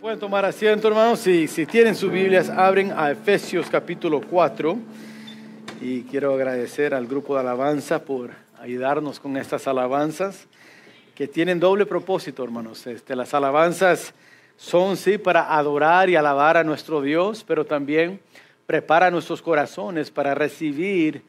Pueden tomar asiento, hermanos. Si, si tienen sus Biblias, abren a Efesios capítulo 4. Y quiero agradecer al grupo de alabanza por ayudarnos con estas alabanzas que tienen doble propósito, hermanos. Este, las alabanzas son, sí, para adorar y alabar a nuestro Dios, pero también prepara nuestros corazones para recibir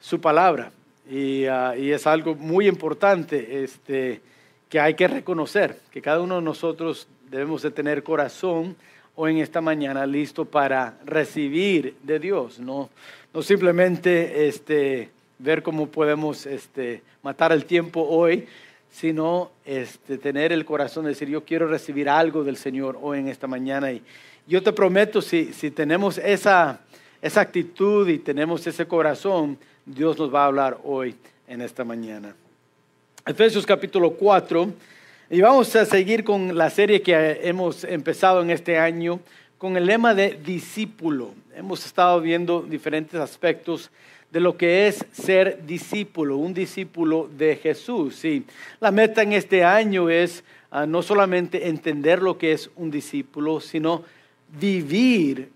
su palabra. Y, ah, y es algo muy importante este, que hay que reconocer, que cada uno de nosotros debemos de tener corazón hoy en esta mañana listo para recibir de Dios, no, no simplemente este, ver cómo podemos este, matar el tiempo hoy, sino este, tener el corazón de decir, yo quiero recibir algo del Señor hoy en esta mañana. Y yo te prometo, si, si tenemos esa, esa actitud y tenemos ese corazón, Dios nos va a hablar hoy en esta mañana. Efesios capítulo 4 y vamos a seguir con la serie que hemos empezado en este año con el lema de discípulo. Hemos estado viendo diferentes aspectos de lo que es ser discípulo, un discípulo de Jesús. Y la meta en este año es ah, no solamente entender lo que es un discípulo, sino vivir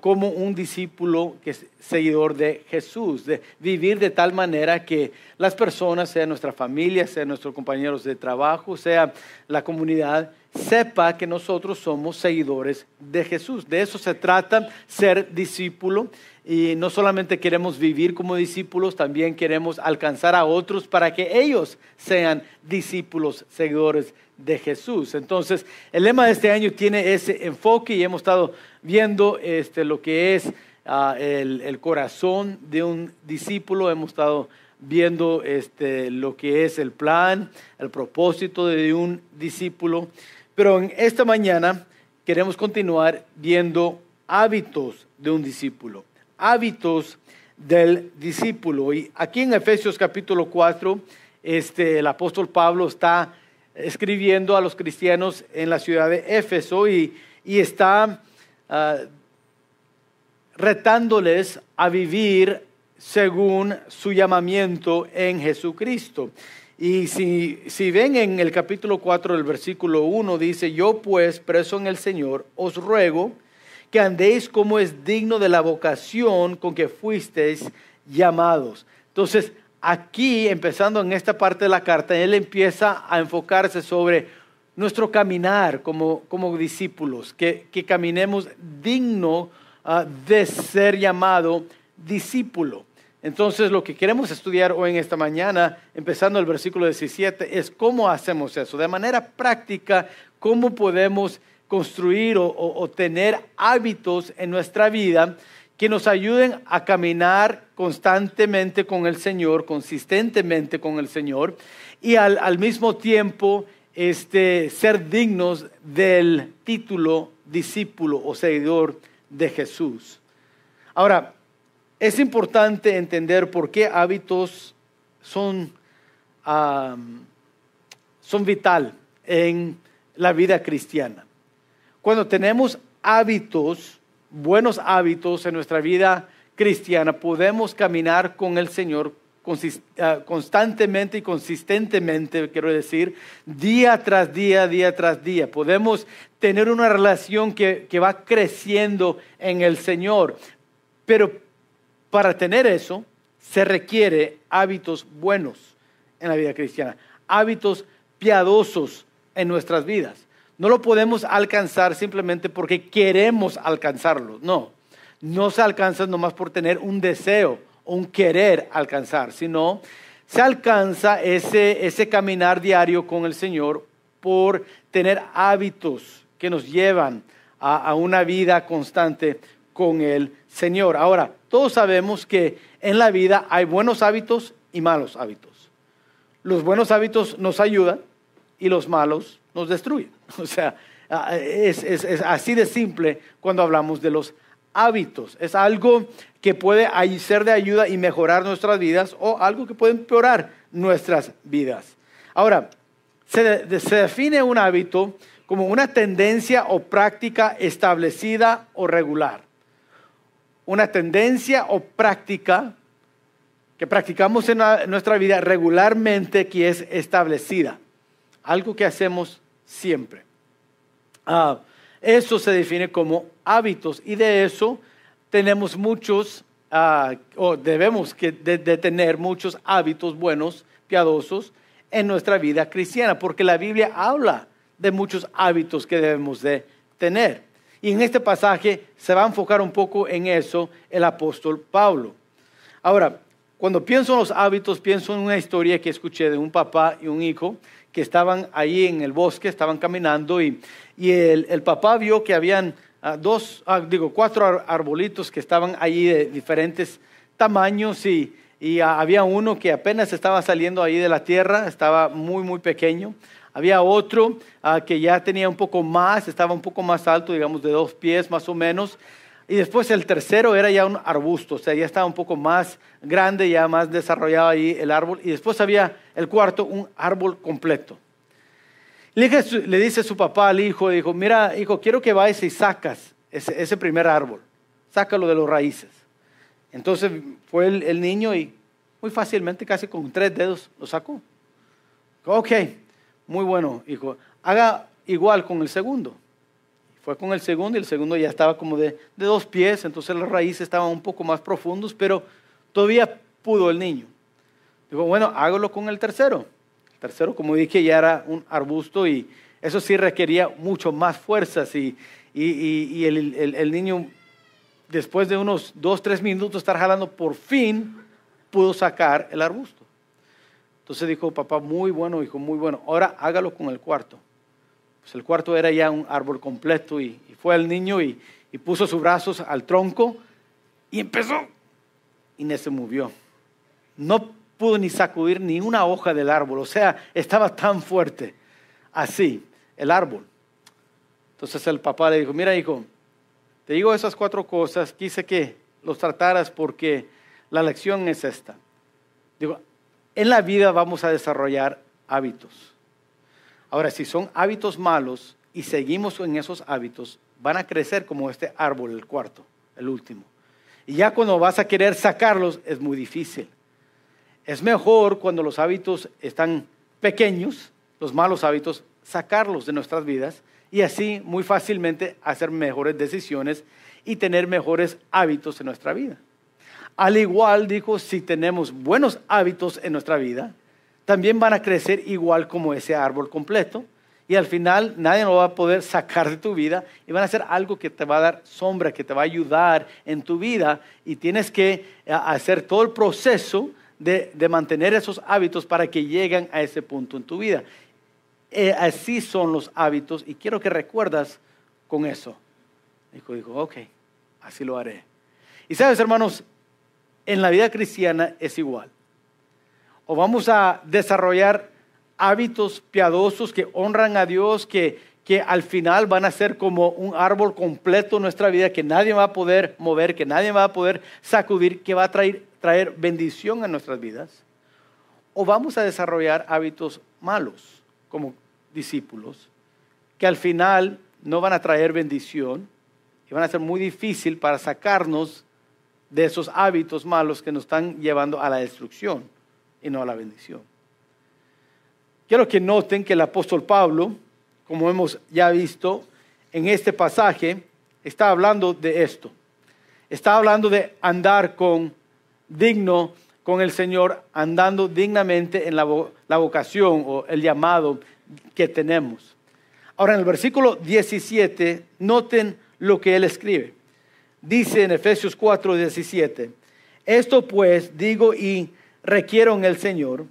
como un discípulo que es seguidor de Jesús, de vivir de tal manera que las personas, sea nuestra familia, sea nuestros compañeros de trabajo, sea la comunidad, sepa que nosotros somos seguidores de Jesús. De eso se trata ser discípulo y no solamente queremos vivir como discípulos, también queremos alcanzar a otros para que ellos sean discípulos, seguidores de Jesús. Entonces, el lema de este año tiene ese enfoque y hemos estado viendo este, lo que es ah, el, corazón de un discípulo, hemos estado viendo este, lo que es el plan, el propósito de un discípulo, pero en esta mañana queremos continuar viendo hábitos de un discípulo, hábitos del discípulo. Y aquí en Efesios capítulo 4, este, el apóstol Pablo está escribiendo a los cristianos en la ciudad de Éfeso y, y está Ah, retándoles a vivir según su llamamiento en Jesucristo. Y si, si, ven en el capítulo 4 del versículo 1, dice, yo pues, preso en el Señor, os ruego que andéis como es digno de la vocación con que fuisteis llamados. Entonces, aquí, empezando en esta parte de la carta, él empieza a enfocarse sobre nuestro caminar como, como discípulos, que, caminemos digno ah, de ser llamado discípulo. Entonces lo que queremos estudiar hoy en esta mañana, empezando el versículo 17, es cómo hacemos eso, de manera práctica, cómo podemos construir o, tener hábitos en nuestra vida que nos ayuden a caminar constantemente con el Señor, consistentemente con el Señor, y al, mismo tiempo este, ser dignos del título discípulo o seguidor de Jesús. Ahora, es importante entender por qué hábitos son, son vital en la vida cristiana. Cuando tenemos hábitos, buenos hábitos en nuestra vida cristiana, podemos caminar con el Señor Ah, constantemente y consistentemente, quiero decir, día tras día, día tras día. Podemos tener una relación que, que va creciendo en el Señor, pero para tener eso se requiere hábitos buenos en la vida cristiana, hábitos piadosos en nuestras vidas. No lo podemos alcanzar simplemente porque queremos alcanzarlo, no. No se alcanza nomás por tener un deseo un querer alcanzar, sino se alcanza ese, ese caminar diario con el Señor por tener hábitos que nos llevan a, a una vida constante con el Señor. Ahora, todos sabemos que en la vida hay buenos hábitos y malos hábitos. Los buenos hábitos nos ayudan y los malos nos destruyen. O sea, es, es así de simple cuando hablamos de los hábitos. Es algo que puede ser de ayuda y mejorar nuestras vidas o algo que puede empeorar nuestras vidas. Ahora, se, define un hábito como una tendencia o práctica establecida o regular. Una tendencia o práctica que practicamos en nuestra vida regularmente que es establecida. Algo que hacemos siempre. Ah, eso se define como hábitos y de eso tenemos muchos, ah, o debemos que de, tener muchos hábitos buenos, piadosos en nuestra vida cristiana, porque la Biblia habla de muchos hábitos que debemos de tener. Y en este pasaje se va a enfocar un poco en eso el apóstol Pablo. Ahora, cuando pienso en los hábitos, pienso en una historia que escuché de un papá y un hijo que estaban ahí en el bosque, estaban caminando y, el, papá vio que habían ah, dos, ah, digo, cuatro arbolitos que estaban ahí de diferentes tamaños y, ah, había uno que apenas estaba saliendo ahí de la tierra, estaba muy, muy pequeño. Había otro que ya tenía un poco más, estaba un poco más alto, digamos de dos pies más o menos. Y después el tercero era ya un arbusto, o sea, ya estaba un poco más grande, ya más desarrollado ahí el árbol. Y después había el cuarto, un árbol completo. Le, dice su papá al hijo, dijo, mira, hijo, quiero que vayas y sacas ese, primer árbol, sácalo de los raíces. Entonces fue el, el niño y muy fácilmente, casi con tres dedos, lo sacó. Ok, muy bueno, hijo. Haga igual con el segundo. Fue con el segundo y el segundo ya estaba como de, dos pies, entonces las raíces estaban un poco más profundos, pero todavía pudo el niño. Digo, bueno, hágalo con el tercero. El tercero, como dije, ya era un arbusto y eso sí requería mucho más fuerzas y, el, el, niño, después de unos dos, tres minutos estar jalando, por fin pudo sacar el arbusto. Entonces dijo, papá, muy bueno, hijo, muy bueno. Ahora hágalo con el cuarto. Pues el cuarto era ya un árbol completo y, fue el niño y, puso sus brazos al tronco y empezó y no se movió. No pudo ni sacudir ni una hoja del árbol, o sea, estaba tan fuerte así el árbol. Entonces el papá le dijo, mira hijo, te digo esas cuatro cosas, quise que los trataras porque la lección es esta. Digo, en la vida vamos a desarrollar hábitos. Ahora, si son hábitos malos y seguimos en esos hábitos, van a crecer como este árbol, el cuarto, el último. Y ya cuando vas a querer sacarlos es muy difícil. Es mejor cuando los hábitos están pequeños, los malos hábitos, sacarlos de nuestras vidas y así muy fácilmente hacer mejores decisiones y tener mejores hábitos en nuestra vida. Al igual, dijo, si tenemos buenos hábitos en nuestra vida, también van a crecer igual como ese árbol completo. Y al final nadie lo va a poder sacar de tu vida y van a hacer algo que te va a dar sombra, que te va a ayudar en tu vida. Y tienes que eh, hacer todo el proceso de, mantener esos hábitos para que lleguen a ese punto en tu vida. Eh, así son los hábitos y quiero que recuerdas con eso. Dijo, dijo, ok, así lo haré. Y sabes, hermanos, en la vida cristiana es igual o vamos a desarrollar hábitos piadosos que honran a Dios, que, que al final van a ser como un árbol completo en nuestra vida, que nadie va a poder mover, que nadie va a poder sacudir, que va a traer, traer bendición a nuestras vidas. O vamos a desarrollar hábitos malos como discípulos, que al final no van a traer bendición y van a ser muy difícil para sacarnos de esos hábitos malos que nos están llevando a la destrucción y no a la bendición. Quiero que noten que el apóstol Pablo, como hemos ya visto en este pasaje, está hablando de esto. Está hablando de andar con digno con el Señor, andando dignamente en la, la vocación o el llamado que tenemos. Ahora en el versículo 17, noten lo que él escribe. Dice en Efesios 4, 17, esto pues digo y requiero en el Señor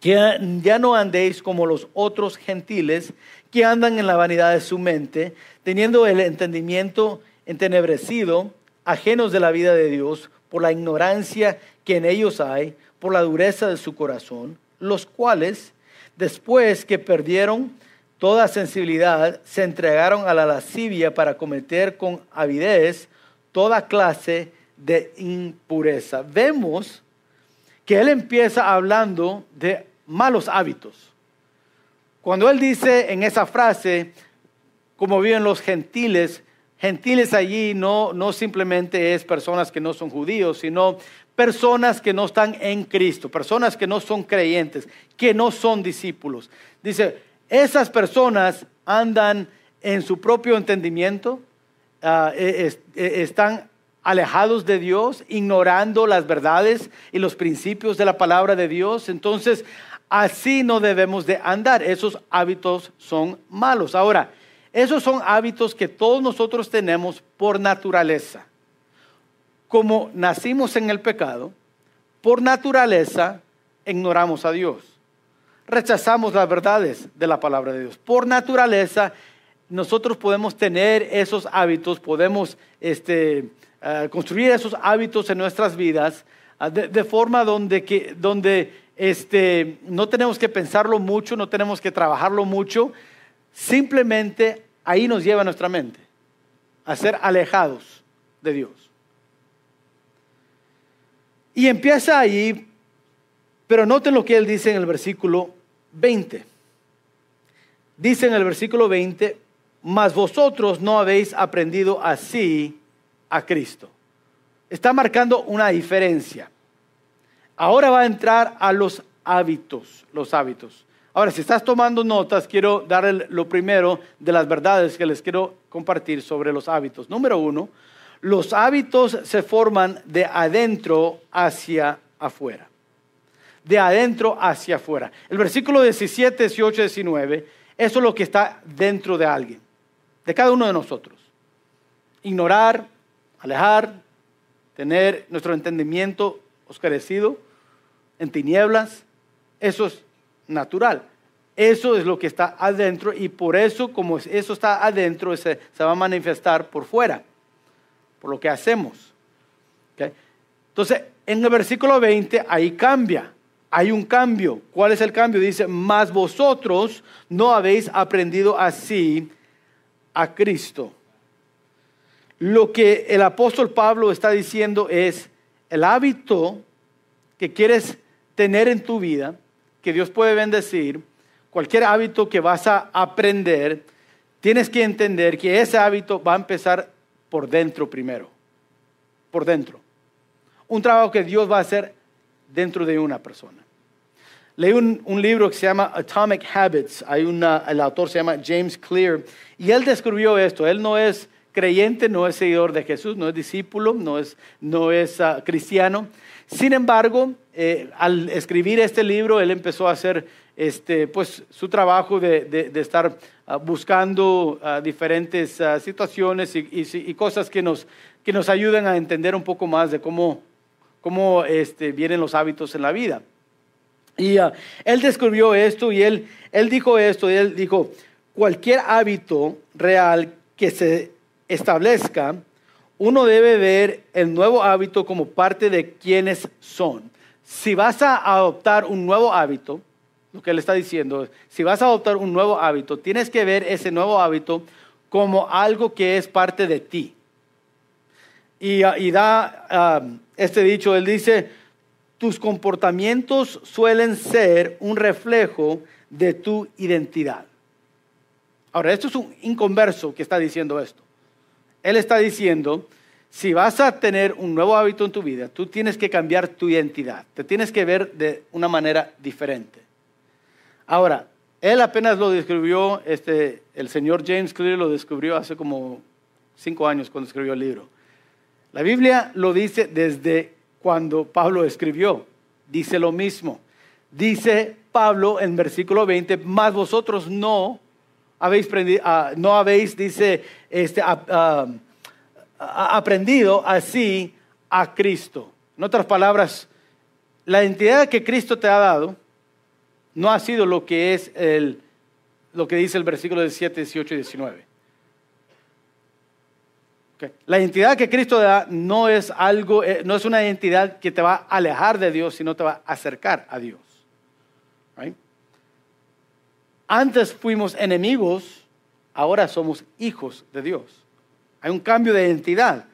que ya no andéis como los otros gentiles que andan en la vanidad de su mente, teniendo el entendimiento entenebrecido, ajenos de la vida de Dios, por la ignorancia que en ellos hay, por la dureza de su corazón, los cuales, después que perdieron toda sensibilidad, se entregaron a la lascivia para cometer con avidez toda clase de impureza. Vemos que él empieza hablando de malos hábitos. Cuando él dice en esa frase, como viven los gentiles, gentiles allí no, no simplemente es personas que no son judíos, sino personas que no están en Cristo, personas que no son creyentes, que no son discípulos. Dice, esas personas andan en su propio entendimiento, ah, e, e, están alejados de Dios, ignorando las verdades y los principios de la palabra de Dios. Entonces, así no debemos de andar. Esos hábitos son malos. Ahora, esos son hábitos que todos nosotros tenemos por naturaleza. Como nacimos en el pecado, por naturaleza ignoramos a Dios. Rechazamos las verdades de la palabra de Dios. Por naturaleza, nosotros podemos tener esos hábitos, podemos este, eh, construir esos hábitos en nuestras vidas ah, de, forma donde, que, donde este, no tenemos que pensarlo mucho, no tenemos que trabajarlo mucho, simplemente ahí nos lleva nuestra mente a ser alejados de Dios. Y empieza ahí, pero noten lo que él dice en el versículo 20. Dice en el versículo 20, mas vosotros no habéis aprendido así a Cristo. Está marcando una diferencia. Ahora va a entrar a los hábitos, los hábitos. Ahora, si estás tomando notas, quiero dar lo primero de las verdades que les quiero compartir sobre los hábitos. Número uno, los hábitos se forman de adentro hacia afuera. De adentro hacia afuera. El versículo 17, 18, 19, eso es lo que está dentro de alguien, de cada uno de nosotros. Ignorar, alejar, tener nuestro entendimiento oscurecido en tinieblas, eso es natural. Eso es lo que está adentro y por eso, como eso está adentro, se, va a manifestar por fuera, por lo que hacemos. Entonces, en el versículo 20, ahí cambia. Hay un cambio. ¿Cuál es el cambio? Dice, mas vosotros no habéis aprendido así a Cristo lo que el apóstol Pablo está diciendo es el hábito que quieres tener en tu vida, que Dios puede bendecir, cualquier hábito que vas a aprender, tienes que entender que ese hábito va a empezar por dentro primero, por dentro. Un trabajo que Dios va a hacer dentro de una persona. Leí un, libro que se llama Atomic Habits, Hay una, el autor se llama James Clear, y él descubrió esto, él no es creyente, no es seguidor de Jesús, no es discípulo, no es, no es ah, cristiano. Sin embargo, eh, al escribir este libro, él empezó a hacer este, pues, su trabajo de, estar ah, buscando ah, diferentes situaciones y, cosas que nos, que nos ayudan a entender un poco más de cómo, cómo este, vienen los hábitos en la vida. Y él descubrió esto y él, él dijo esto, y él dijo, cualquier hábito real que se establezca, uno debe ver el nuevo hábito como parte de quienes son. Si vas a adoptar un nuevo hábito, lo que él está diciendo, si vas a adoptar un nuevo hábito, tienes que ver ese nuevo hábito como algo que es parte de ti. Y, ah, da ah, este dicho, él dice, tus comportamientos suelen ser un reflejo de tu identidad. Ahora, esto es un inconverso que está diciendo esto. Él está diciendo, si vas a tener un nuevo hábito en tu vida, tú tienes que cambiar tu identidad, te tienes que ver de una manera diferente. Ahora, él apenas lo describió, este, el señor James Clear lo descubrió hace como cinco años cuando escribió el libro. La Biblia lo dice desde cuando Pablo escribió, dice lo mismo. Dice Pablo en versículo 20, más vosotros no ah, no habéis, dice, este, aprendido así a Cristo. En otras palabras, la identidad que Cristo te ha dado no ha sido lo que es el, lo que dice el versículo 17, 18 y 19. La identidad que Cristo da no es algo, eh, no es una identidad que te va a alejar de Dios, sino te va a acercar a Dios. Antes fuimos enemigos, ahora somos hijos de Dios. Hay un cambio de identidad.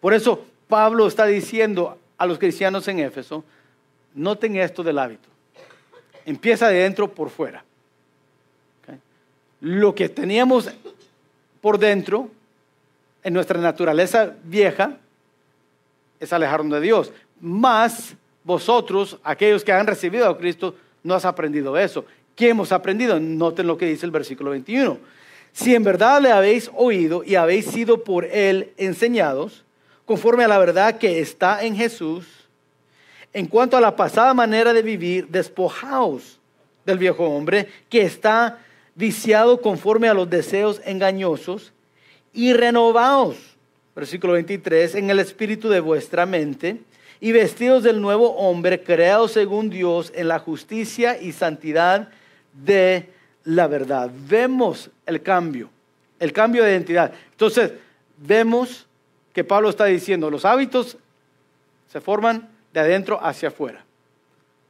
Por eso Pablo está diciendo a los cristianos en Éfeso, noten esto del hábito. Empieza de dentro por fuera. Lo que teníamos por dentro, en nuestra naturaleza vieja, es alejarnos de Dios. Más vosotros, aquellos que han recibido a Cristo, no has aprendido eso. ¿Qué hemos aprendido? Noten lo que dice el versículo 21. Si en verdad le habéis oído y habéis sido por él enseñados, conforme a la verdad que está en Jesús, en cuanto a la pasada manera de vivir, despojaos del viejo hombre que está viciado conforme a los deseos engañosos y renovaos, versículo 23, en el espíritu de vuestra mente y vestidos del nuevo hombre creado según Dios en la justicia y santidad de la verdad. Vemos el cambio, el cambio de identidad. Entonces, vemos que Pablo está diciendo, los hábitos se forman de adentro hacia afuera.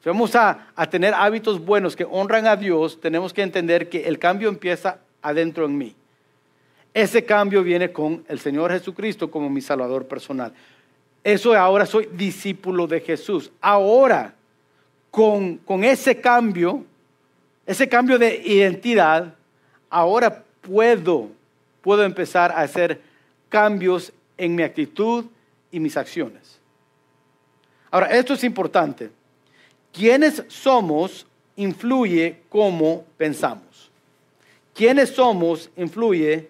Si vamos a, a tener hábitos buenos que honran a Dios, tenemos que entender que el cambio empieza adentro en mí. Ese cambio viene con el Señor Jesucristo como mi Salvador personal. Eso ahora soy discípulo de Jesús. Ahora, con, con ese cambio, ese cambio de identidad, ahora puedo, puedo empezar a hacer cambios en mi actitud y mis acciones. Ahora, esto es importante. Quiénes somos influye cómo pensamos. Quiénes somos influye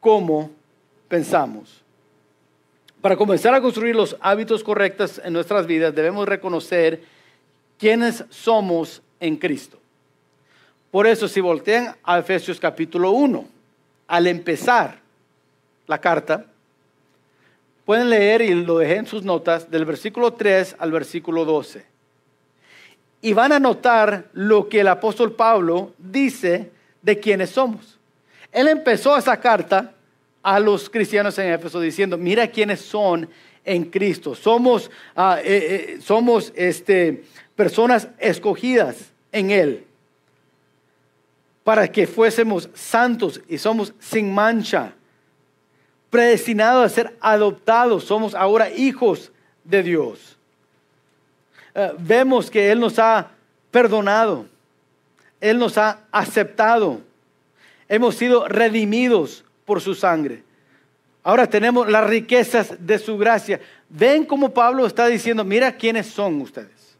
cómo pensamos. Para comenzar a construir los hábitos correctos en nuestras vidas, debemos reconocer quiénes somos en Cristo. Por eso, si voltean a Efesios capítulo 1, al empezar la carta, pueden leer, y lo dejé en sus notas, del versículo 3 al versículo 12. Y van a notar lo que el apóstol Pablo dice de quiénes somos. Él empezó esa carta a los cristianos en Éfeso diciendo, mira quiénes son en Cristo. Somos, ah, eh, eh, somos este, personas escogidas en Él para que fuésemos santos y somos sin mancha, predestinados a ser adoptados, somos ahora hijos de Dios. Eh, vemos que Él nos ha perdonado, Él nos ha aceptado, hemos sido redimidos por su sangre. Ahora tenemos las riquezas de su gracia. Ven cómo Pablo está diciendo, mira quiénes son ustedes.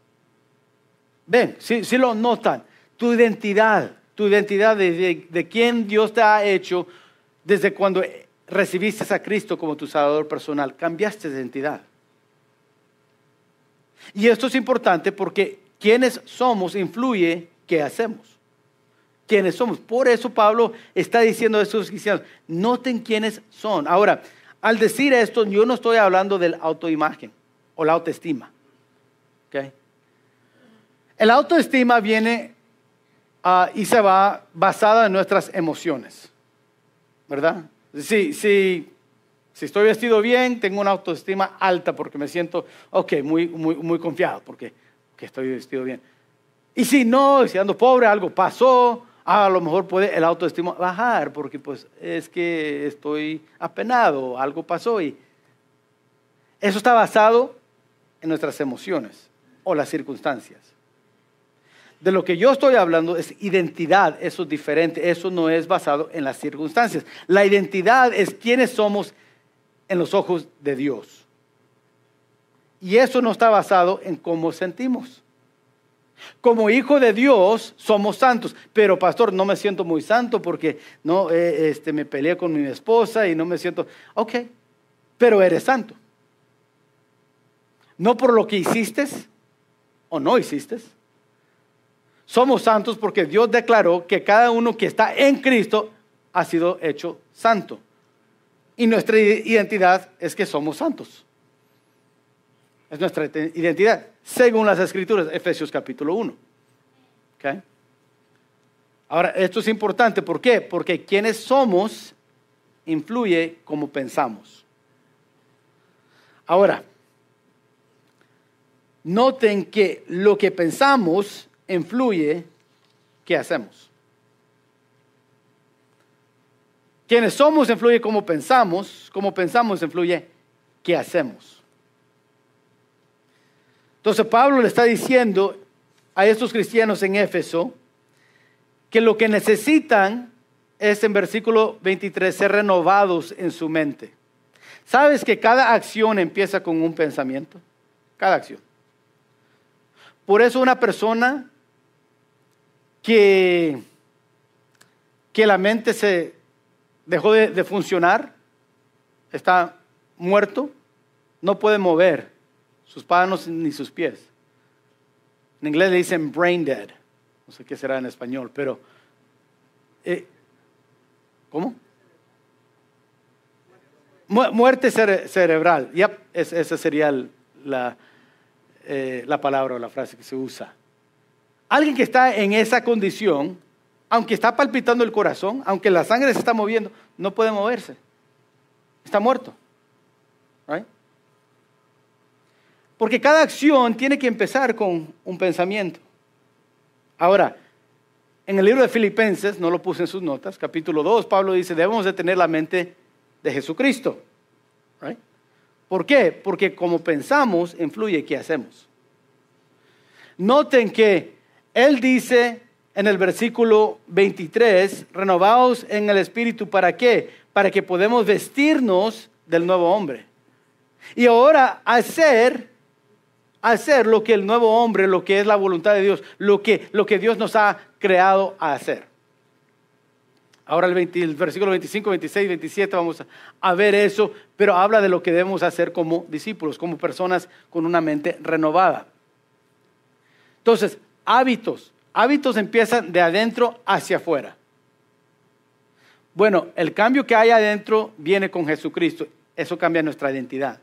Ven, si, lo notan, tu identidad, tu identidad de, de, quién Dios te ha hecho desde cuando recibiste a Cristo como tu Salvador personal. Cambiaste de identidad. Y esto es importante porque quiénes somos influye qué hacemos quiénes somos. Por eso Pablo está diciendo a estos cristianos, noten quiénes son. Ahora, al decir esto, yo no estoy hablando del autoimagen o la autoestima. El autoestima viene ah, y se va basada en nuestras emociones, ¿verdad? Si, si, si estoy vestido bien, tengo una autoestima alta porque me siento, ok, muy, muy, muy confiado porque, porque estoy vestido bien. Y si no, si ando pobre, algo pasó, Ah, a lo mejor puede el autoestima bajar porque pues es que estoy apenado, algo pasó y eso está basado en nuestras emociones o las circunstancias. De lo que yo estoy hablando es identidad, eso es diferente, eso no es basado en las circunstancias. La identidad es quiénes somos en los ojos de Dios. Y eso no está basado en cómo sentimos. Como hijo de Dios somos santos, pero pastor, no me siento muy santo porque no eh, este, me peleé con mi esposa y no me siento, ok, pero eres santo. No por lo que hiciste o no hiciste. Somos santos porque Dios declaró que cada uno que está en Cristo ha sido hecho santo. Y nuestra identidad es que somos santos. Es nuestra identidad, según las escrituras, Efesios capítulo 1. Ahora, esto es importante, ¿por qué? Porque quienes somos influye como pensamos. Ahora, noten que lo que pensamos influye qué hacemos. Quienes somos influye como pensamos, como pensamos influye qué hacemos. Entonces Pablo le está diciendo a estos cristianos en Éfeso que lo que necesitan es en versículo 23 ser renovados en su mente. ¿Sabes que cada acción empieza con un pensamiento? Cada acción. Por eso una persona que, que la mente se, dejó de, funcionar, está muerto, no puede mover sus manos ni sus pies. En inglés le dicen brain dead, no sé qué será en español, pero... Eh, ¿Cómo? Muerte cerebral, yep, esa sería la, eh, la palabra o la frase que se usa. Alguien que está en esa condición, aunque está palpitando el corazón, aunque la sangre se está moviendo, no puede moverse. Está muerto. Porque cada acción tiene que empezar con un pensamiento. Ahora, en el libro de Filipenses, no lo puse en sus notas, capítulo 2, Pablo dice, debemos de tener la mente de Jesucristo. ¿Por qué? Porque como pensamos, influye qué hacemos. Noten que él dice en el versículo 23, renovados en el Espíritu, ¿para qué? Para que podamos vestirnos del nuevo hombre. Y ahora hacer, hacer lo que el nuevo hombre, lo que es la voluntad de Dios, lo que, lo que Dios nos ha creado a hacer. Ahora el, versículo 25, 26, 27 vamos a, ver eso, pero habla de lo que debemos hacer como discípulos, como personas con una mente renovada. Entonces, hábitos. Hábitos empiezan de adentro hacia afuera. Bueno, el cambio que hay adentro viene con Jesucristo. Eso cambia nuestra identidad.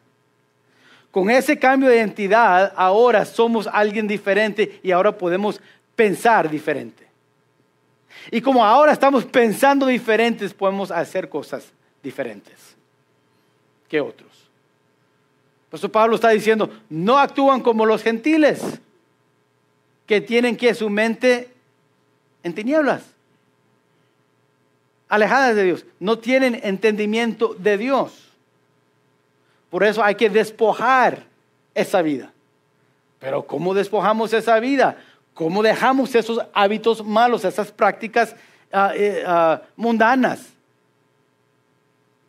Con ese cambio de identidad, ahora somos alguien diferente y ahora podemos pensar diferente. Y como ahora estamos pensando diferentes, podemos hacer cosas diferentes que otros. Por eso Pablo está diciendo, no actúan como los gentiles, que tienen que su mente en tinieblas, alejadas de Dios, no tienen entendimiento de Dios. Por eso hay que despojar esa vida. Pero ¿cómo despojamos esa vida? ¿Cómo dejamos esos hábitos malos, esas prácticas ah, eh, ah, mundanas?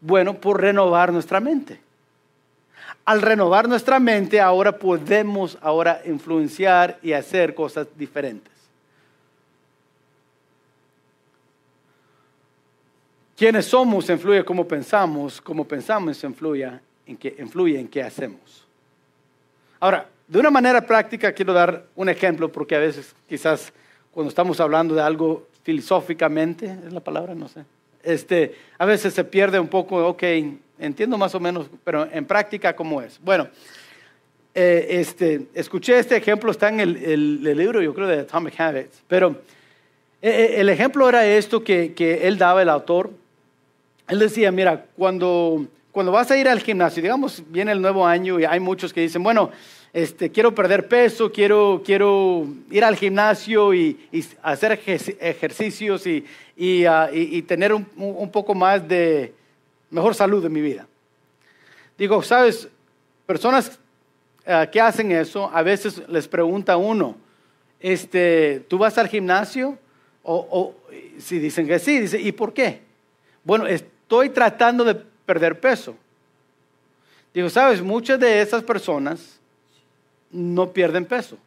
Bueno, por renovar nuestra mente. Al renovar nuestra mente, ahora podemos ahora influenciar y hacer cosas diferentes. Quienes somos influye cómo pensamos, cómo pensamos influye en qué, influye en qué hacemos. Ahora, de una manera práctica quiero dar un ejemplo porque a veces quizás cuando estamos hablando de algo filosóficamente, es la palabra, no sé, este, a veces se pierde un poco, ok, entiendo más o menos, pero en práctica cómo es. Bueno, eh, este, escuché este ejemplo, está en el, libro, yo creo, de Atomic Habits, pero eh, eh, el ejemplo era esto que, que él daba, el autor. Él decía, mira, cuando, cuando vas a ir al gimnasio, digamos, viene el nuevo año y hay muchos que dicen, bueno, este, quiero perder peso, quiero, quiero ir al gimnasio y, hacer ejercicios y, ah, tener un, poco más de mejor salud en mi vida. Digo, sabes, personas ah, que hacen eso, a veces les pregunta uno, este, ¿tú vas al gimnasio? O, si dicen que sí, dice, ¿y por qué? Bueno, estoy tratando de perder peso. Digo, sabes, muchas de esas personas no pierden peso.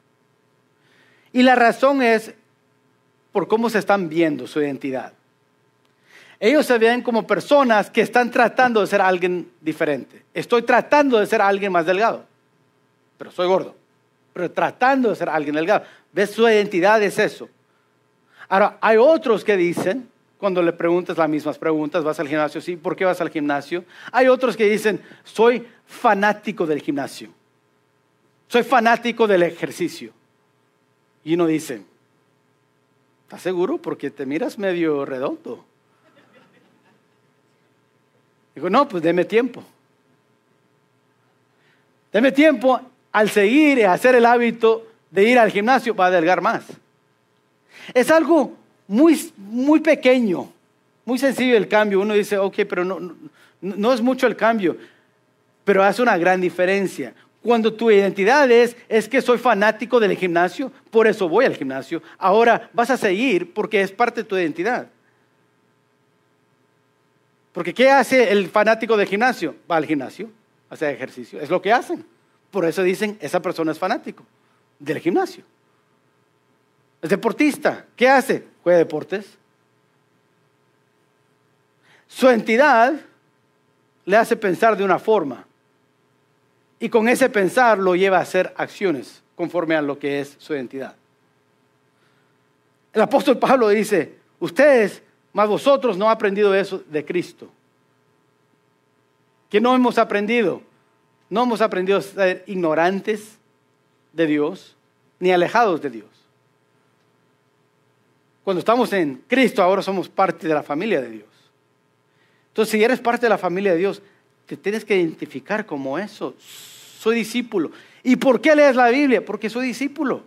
Y la razón es por cómo se están viendo su identidad. Ellos se ven como personas que están tratando de ser alguien diferente. Estoy tratando de ser alguien más delgado, pero soy gordo. Pero tratando de ser alguien delgado. ¿Ves? Su identidad es eso. Ahora, hay otros que dicen, cuando le preguntas las mismas preguntas, ¿vas al gimnasio? Sí, ¿por qué vas al gimnasio? Hay otros que dicen, soy fanático del gimnasio. Soy fanático del ejercicio. Y uno dice, ¿estás seguro? Porque te miras medio redondo. Digo, no, pues deme tiempo. Deme tiempo al seguir y hacer el hábito de ir al gimnasio para adelgar más. Es algo muy, muy pequeño, muy sencillo el cambio. Uno dice, ok, pero no, no, no es mucho el cambio, pero hace una gran diferencia. Cuando tu identidad es, es que soy fanático del gimnasio, por eso voy al gimnasio, ahora vas a seguir porque es parte de tu identidad. Porque ¿qué hace el fanático del gimnasio? Va al gimnasio, hace ejercicio, es lo que hacen. Por eso dicen, esa persona es fanático del gimnasio. Es deportista, ¿qué hace? Juega deportes. Su entidad le hace pensar de una forma y con ese pensar lo lleva a hacer acciones conforme a lo que es su identidad. El apóstol Pablo dice, ustedes, más vosotros, no han aprendido eso de Cristo. Que no hemos aprendido. No hemos aprendido a ser ignorantes de Dios, ni alejados de Dios. Cuando estamos en Cristo, ahora somos parte de la familia de Dios. Entonces, si eres parte de la familia de Dios, te tienes que identificar como eso. Soy discípulo. ¿Y por qué lees la Biblia? Porque soy discípulo.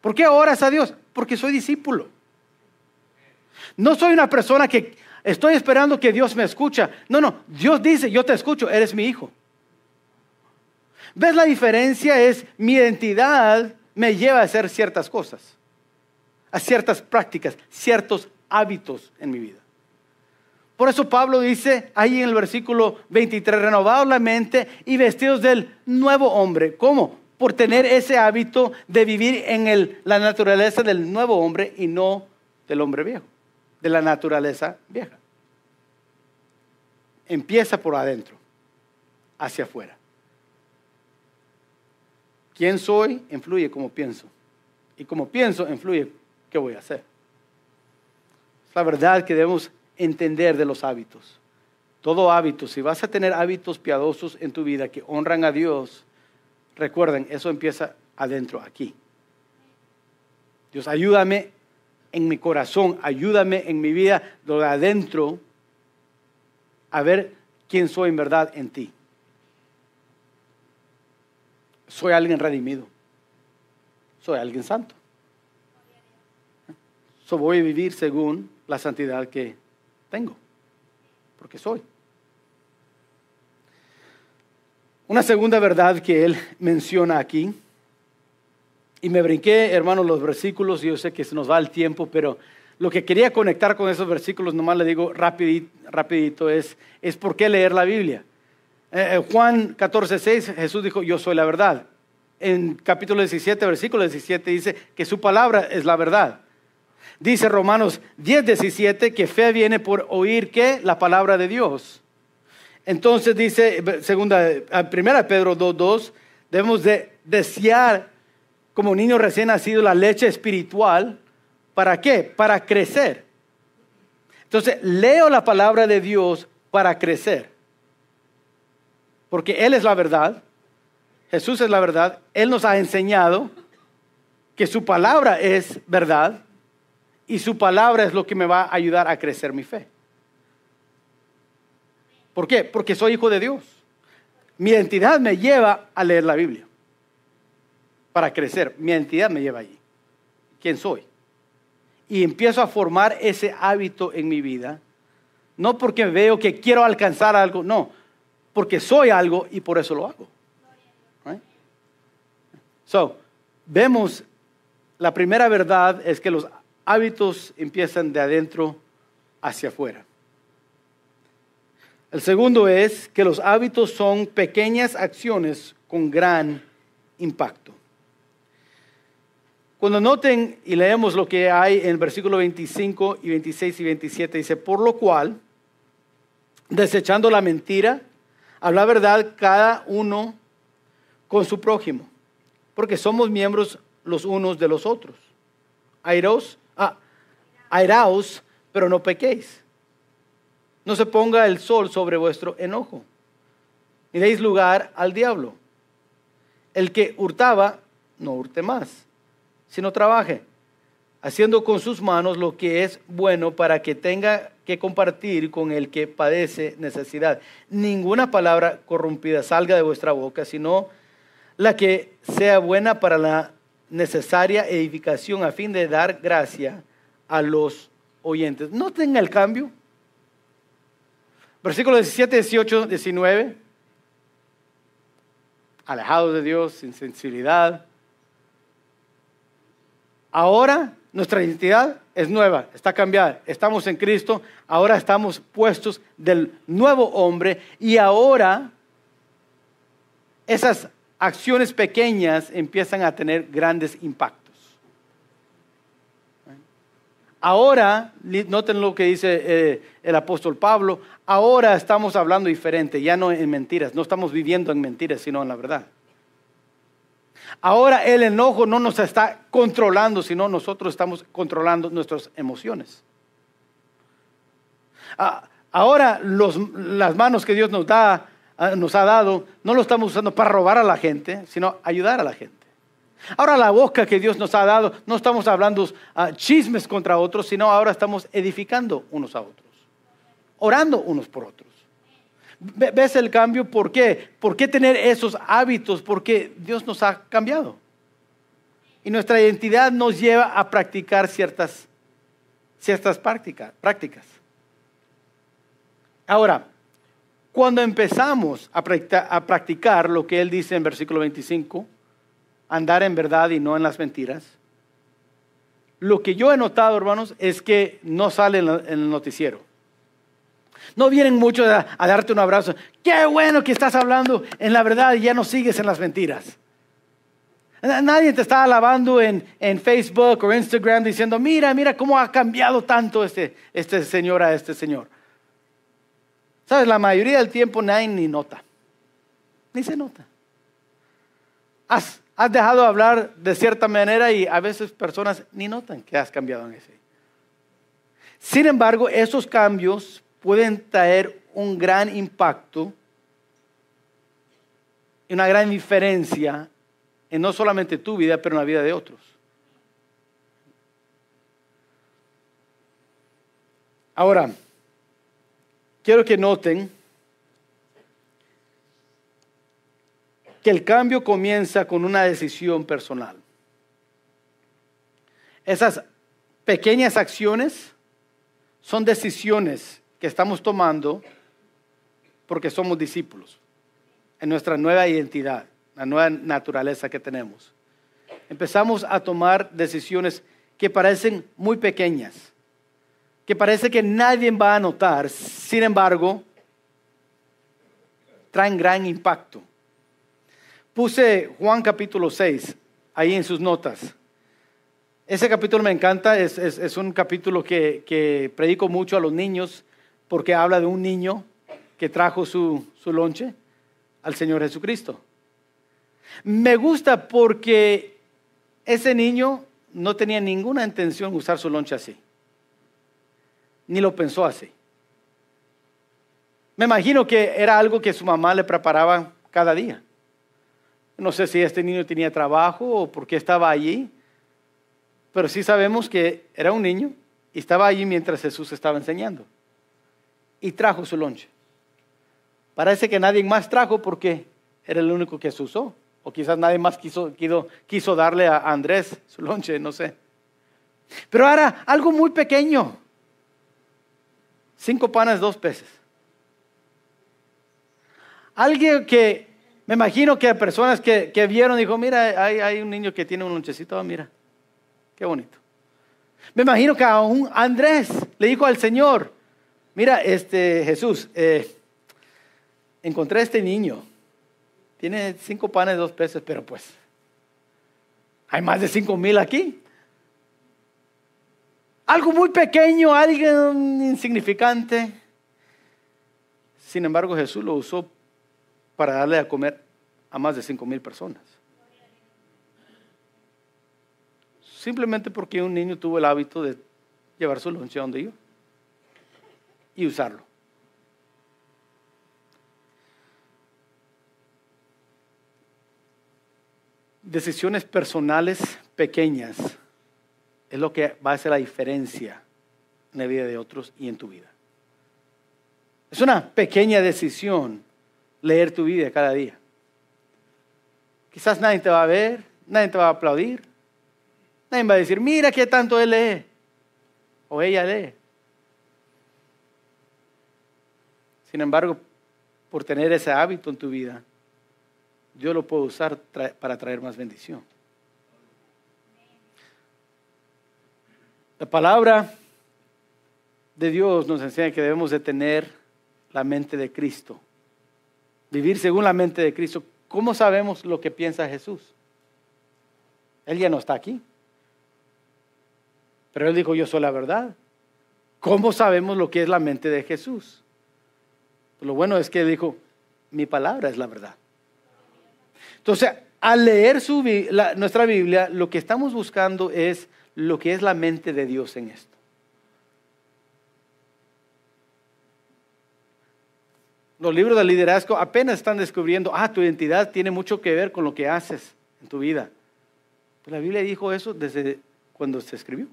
¿Por qué oras a Dios? Porque soy discípulo. No soy una persona que estoy esperando que Dios me escucha. No, no, Dios dice, yo te escucho, eres mi hijo. ¿Ves la diferencia? Es mi identidad me lleva a hacer ciertas cosas, a ciertas prácticas, ciertos hábitos en mi vida. Por eso Pablo dice ahí en el versículo 23, renovados la mente y vestidos del nuevo hombre. ¿Cómo? Por tener ese hábito de vivir en la naturaleza del nuevo hombre y no del hombre viejo, de la naturaleza vieja. Empieza por adentro, hacia afuera. ¿Quién soy? Influye como pienso. Y como pienso, influye qué voy a hacer. Es la verdad que debemos entender de los hábitos. Todo hábito, si vas a tener hábitos piadosos en tu vida que honran a Dios, recuerden, eso empieza adentro, aquí. Dios, ayúdame en mi corazón, ayúdame en mi vida, de adentro, a ver quién soy en verdad en ti. Soy alguien redimido. Soy alguien santo. So voy a vivir según la santidad que tengo, porque soy. Una segunda verdad que él menciona aquí, y me brinqué, hermanos, los versículos, yo sé que se nos va el tiempo, pero lo que quería conectar con esos versículos, nomás le digo rapidito, rapidito es, es por qué leer la Biblia. Eh, eh, Juan 14, 6, Jesús dijo, yo soy la verdad. En capítulo 17, versículo 17 dice que su palabra es la verdad. Dice Romanos 10, 17 que fe viene por oír que la palabra de Dios. Entonces dice, segunda, primera Pedro 2, 2, debemos de desear como niño recién nacido la leche espiritual. ¿Para qué? Para crecer. Entonces, leo la palabra de Dios para crecer. Porque Él es la verdad. Jesús es la verdad. Él nos ha enseñado que su palabra es verdad y su palabra es lo que me va a ayudar a crecer mi fe. ¿Por qué? Porque soy hijo de Dios. Mi identidad me lleva a leer la Biblia para crecer. Mi identidad me lleva allí. ¿Quién soy? Y empiezo a formar ese hábito en mi vida, no porque veo que quiero alcanzar algo, no, porque soy algo y por eso lo hago. So, vemos la primera verdad es que los hábitos empiezan de adentro hacia afuera. El segundo es que los hábitos son pequeñas acciones con gran impacto. Cuando noten y leemos lo que hay en versículo 25 y 26 y 27, dice, por lo cual, desechando la mentira, habla verdad cada uno con su prójimo, porque somos miembros los unos de los otros. Airos Ah, airaos, pero no pequéis. No se ponga el sol sobre vuestro enojo, ni deis lugar al diablo. El que hurtaba, no hurte más, sino trabaje, haciendo con sus manos lo que es bueno para que tenga que compartir con el que padece necesidad. Ninguna palabra corrompida salga de vuestra boca, sino la que sea buena para la necesaria edificación a fin de dar gracia a los oyentes. No tenga el cambio. Versículos 17, 18, 19. Alejados de Dios, sin sensibilidad. Ahora nuestra identidad es nueva, está cambiada. Estamos en Cristo, ahora estamos puestos del nuevo hombre y ahora esas acciones pequeñas empiezan a tener grandes impactos. Ahora, noten lo que dice eh, el apóstol Pablo, ahora estamos hablando diferente, ya no en mentiras, no estamos viviendo en mentiras, sino en la verdad. Ahora el enojo no nos está controlando, sino nosotros estamos controlando nuestras emociones. Ah, ahora las manos que Dios nos, da, ah, nos ha dado no lo estamos usando para robar a la gente, sino ayudar a la gente. Ahora la boca que Dios nos ha dado, no estamos hablando uh, chismes contra otros, sino ahora estamos edificando unos a otros, orando unos por otros. ¿Ves el cambio? ¿Por qué? ¿Por qué tener esos hábitos? Porque Dios nos ha cambiado. Y nuestra identidad nos lleva a practicar ciertas, ciertas prácticas, prácticas. Ahora, cuando empezamos a practicar, a practicar lo que Él dice en versículo 25, andar en verdad y no en las mentiras. Lo que yo he notado, hermanos, es que no sale en el noticiero. No vienen muchos a, darte un abrazo. Qué bueno que estás hablando en la verdad y ya no sigues en las mentiras. Nadie te está alabando en, Facebook o Instagram diciendo, mira, mira cómo ha cambiado tanto este, este señor a este señor. Sabes, la mayoría del tiempo nadie ni nota. Ni se nota. Has, Has dejado de hablar de cierta manera y a veces personas ni notan que has cambiado en ese. Sin embargo, esos cambios pueden traer un gran impacto y una gran diferencia en no solamente tu vida, pero en la vida de otros. Ahora, quiero que noten que el cambio comienza con una decisión personal. Esas pequeñas acciones son decisiones que estamos tomando porque somos discípulos en nuestra nueva identidad, la nueva naturaleza que tenemos. Empezamos a tomar decisiones que parecen muy pequeñas, que parece que nadie va a notar, sin embargo, traen gran impacto. Puse Juan capítulo 6 ahí en sus notas. Ese capítulo me encanta, es, un capítulo que, predico mucho a los niños porque habla de un niño que trajo su, su lonche al Señor Jesucristo. Me gusta porque ese niño no tenía ninguna intención de usar su lonche así, ni lo pensó así. Me imagino que era algo que su mamá le preparaba cada día. No sé si este niño tenía trabajo o por qué estaba allí, pero sí sabemos que era un niño y estaba allí mientras Jesús estaba enseñando. Y trajo su lonche. Parece que nadie más trajo porque era el único que se usó. O quizás nadie más quiso, darle a Andrés su lonche, no sé. Pero era algo muy pequeño. Cinco panes, dos peces. Alguien que me imagino que personas que, vieron, dijo, mira, hay, un niño que tiene un lonchecito, mira, qué bonito. Me imagino que a un Andrés le dijo al Señor, mira, este Jesús, eh, encontré a este niño, tiene cinco panes, dos peces, pero pues, hay más de cinco mil aquí. Algo muy pequeño, alguien insignificante. Sin embargo, Jesús lo usó para darle a comer a más de cinco mil personas. Simplemente porque un niño tuvo el hábito de llevar su lonche donde iba y usarlo. Decisiones personales pequeñas es lo que va a hacer la diferencia en la vida de otros y en tu vida. Es una pequeña decisión leer tu vida cada día. Quizás nadie te va a ver, nadie te va a aplaudir, nadie va a decir, mira qué tanto él lee o ella lee. Sin embargo, por tener ese hábito en tu vida, Dios lo puede usar para traer más bendición. La palabra de Dios nos enseña que debemos de tener la mente de Cristo vivir según la mente de Cristo, ¿cómo sabemos lo que piensa Jesús? Él ya no está aquí. Pero él dijo, yo soy la verdad. ¿Cómo sabemos lo que es la mente de Jesús? Lo bueno es que dijo, mi palabra es la verdad. Entonces, al leer nuestra Biblia, lo que estamos buscando es lo que es la mente de Dios en esto. Los libros de liderazgo apenas están descubriendo, ah, tu identidad tiene mucho que ver con lo que haces en tu vida. Pues la Biblia dijo eso desde cuando se escribió.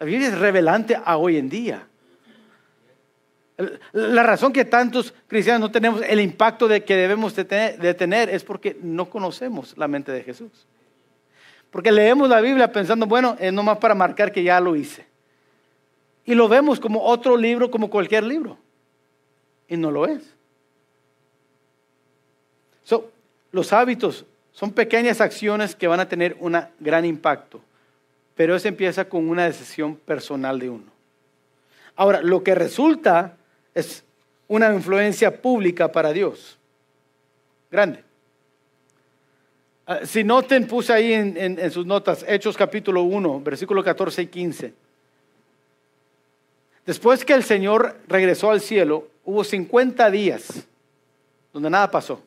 La Biblia es revelante a hoy en día. La razón que tantos cristianos no tenemos el impacto de que debemos de tener, es porque no conocemos la mente de Jesús. Porque leemos la Biblia pensando, bueno, es nomás para marcar que ya lo hice. Y lo vemos como otro libro, como cualquier libro. Y no lo es. los hábitos son pequeñas acciones que van a tener un gran impacto. Pero eso empieza con una decisión personal de uno. Ahora, lo que resulta es una influencia pública para Dios. Grande. Ah, si noten, puse ahí en, sus notas, Hechos capítulo 1, versículo 14 y 15. Después que el Señor regresó al cielo, hubo 50 días donde nada pasó.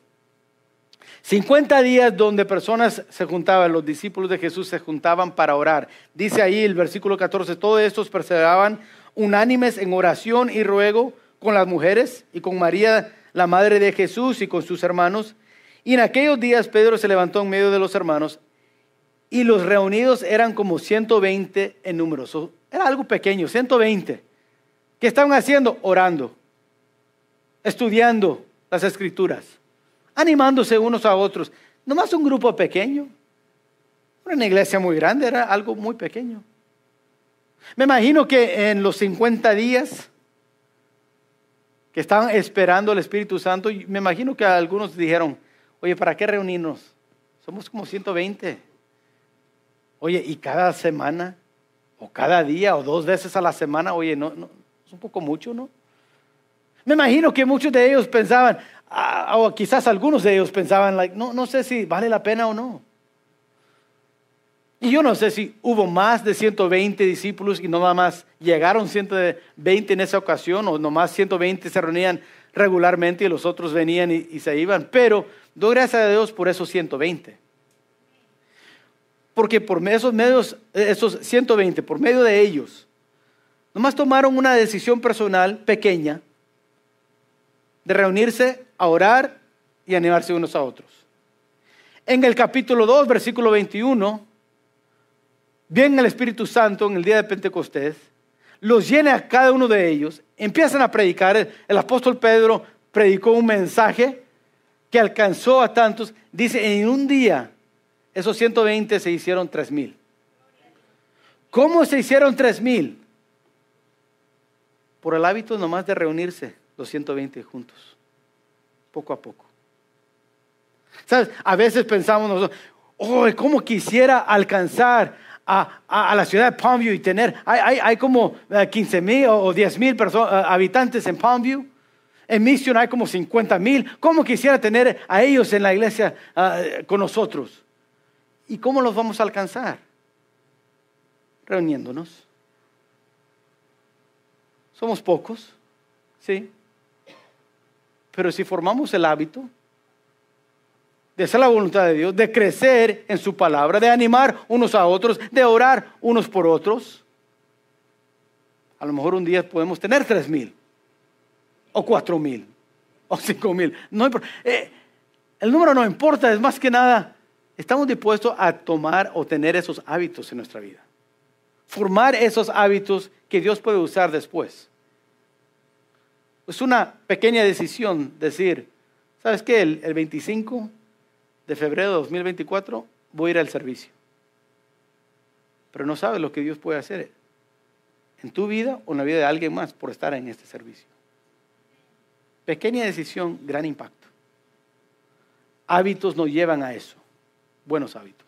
50 días donde personas se juntaban, los discípulos de Jesús se juntaban para orar. Dice ahí el versículo 14, todos estos perseveraban unánimes en oración y ruego con las mujeres y con María, la madre de Jesús y con sus hermanos. Y en aquellos días Pedro se levantó en medio de los hermanos y los reunidos eran como 120 en número. era algo pequeño, 120. ¿Qué estaban haciendo? Orando, estudiando las escrituras animándose unos a otros. Nomás un grupo pequeño. Una iglesia muy grande, era algo muy pequeño. Me imagino que en los 50 días que estaban esperando el Espíritu Santo, me imagino que algunos dijeron, oye, ¿para qué reunirnos? Somos como 120. Oye, y cada semana, o cada día, o dos veces a la semana, oye, no, no, es un poco mucho, ¿no? Me imagino que muchos de ellos pensaban, Ah, o quizás algunos de ellos pensaban, like, no, no sé si vale la pena o no. Y yo no sé si hubo más de 120 discípulos y no nada más llegaron 120 en esa ocasión o nomás 120 se reunían regularmente y los otros venían y, se iban. Pero doy gracias a Dios por esos 120. Porque por esos medios, esos 120, por medio de ellos, nomás tomaron una decisión personal pequeña de reunirse a orar y animarse unos a otros. En el capítulo 2, versículo 21, viene el Espíritu Santo en el día de Pentecostés, los llena a cada uno de ellos, empiezan a predicar. El apóstol Pedro predicó un mensaje que alcanzó a tantos. Dice, en un día, esos 120 se hicieron 3 mil. ¿Cómo se hicieron 3 mil? Por el hábito nomás de reunirse los 120 juntos, poco a poco. ¿Sabes? A veces pensamos nosotros, oh, ¿cómo quisiera alcanzar a, la ciudad de Palmview y tener, hay, como 15 eh, mil o 10 mil eh, habitantes en Palmview? En Mission hay como 50 mil. ¿Cómo quisiera tener a ellos en la iglesia ah, con nosotros? ¿Y cómo los vamos a alcanzar? Reuniéndonos. Somos pocos, ¿sí? Pero si formamos el hábito de hacer la voluntad de Dios, de crecer en su palabra, de animar unos a otros, de orar unos por otros, a lo mejor un día podemos tener tres mil, o cuatro mil, o cinco mil. No, eh, el número no importa, es más que nada, estamos dispuestos a tomar o tener esos hábitos en nuestra vida. Formar esos hábitos que Dios puede usar después. Es una pequeña decisión decir, ¿sabes qué? El, 25 de febrero de 2024 voy a ir al servicio. Pero no sabes lo que Dios puede hacer en tu vida o en la vida de alguien más por estar en este servicio. Pequeña decisión, gran impacto. Hábitos nos llevan a eso, buenos hábitos.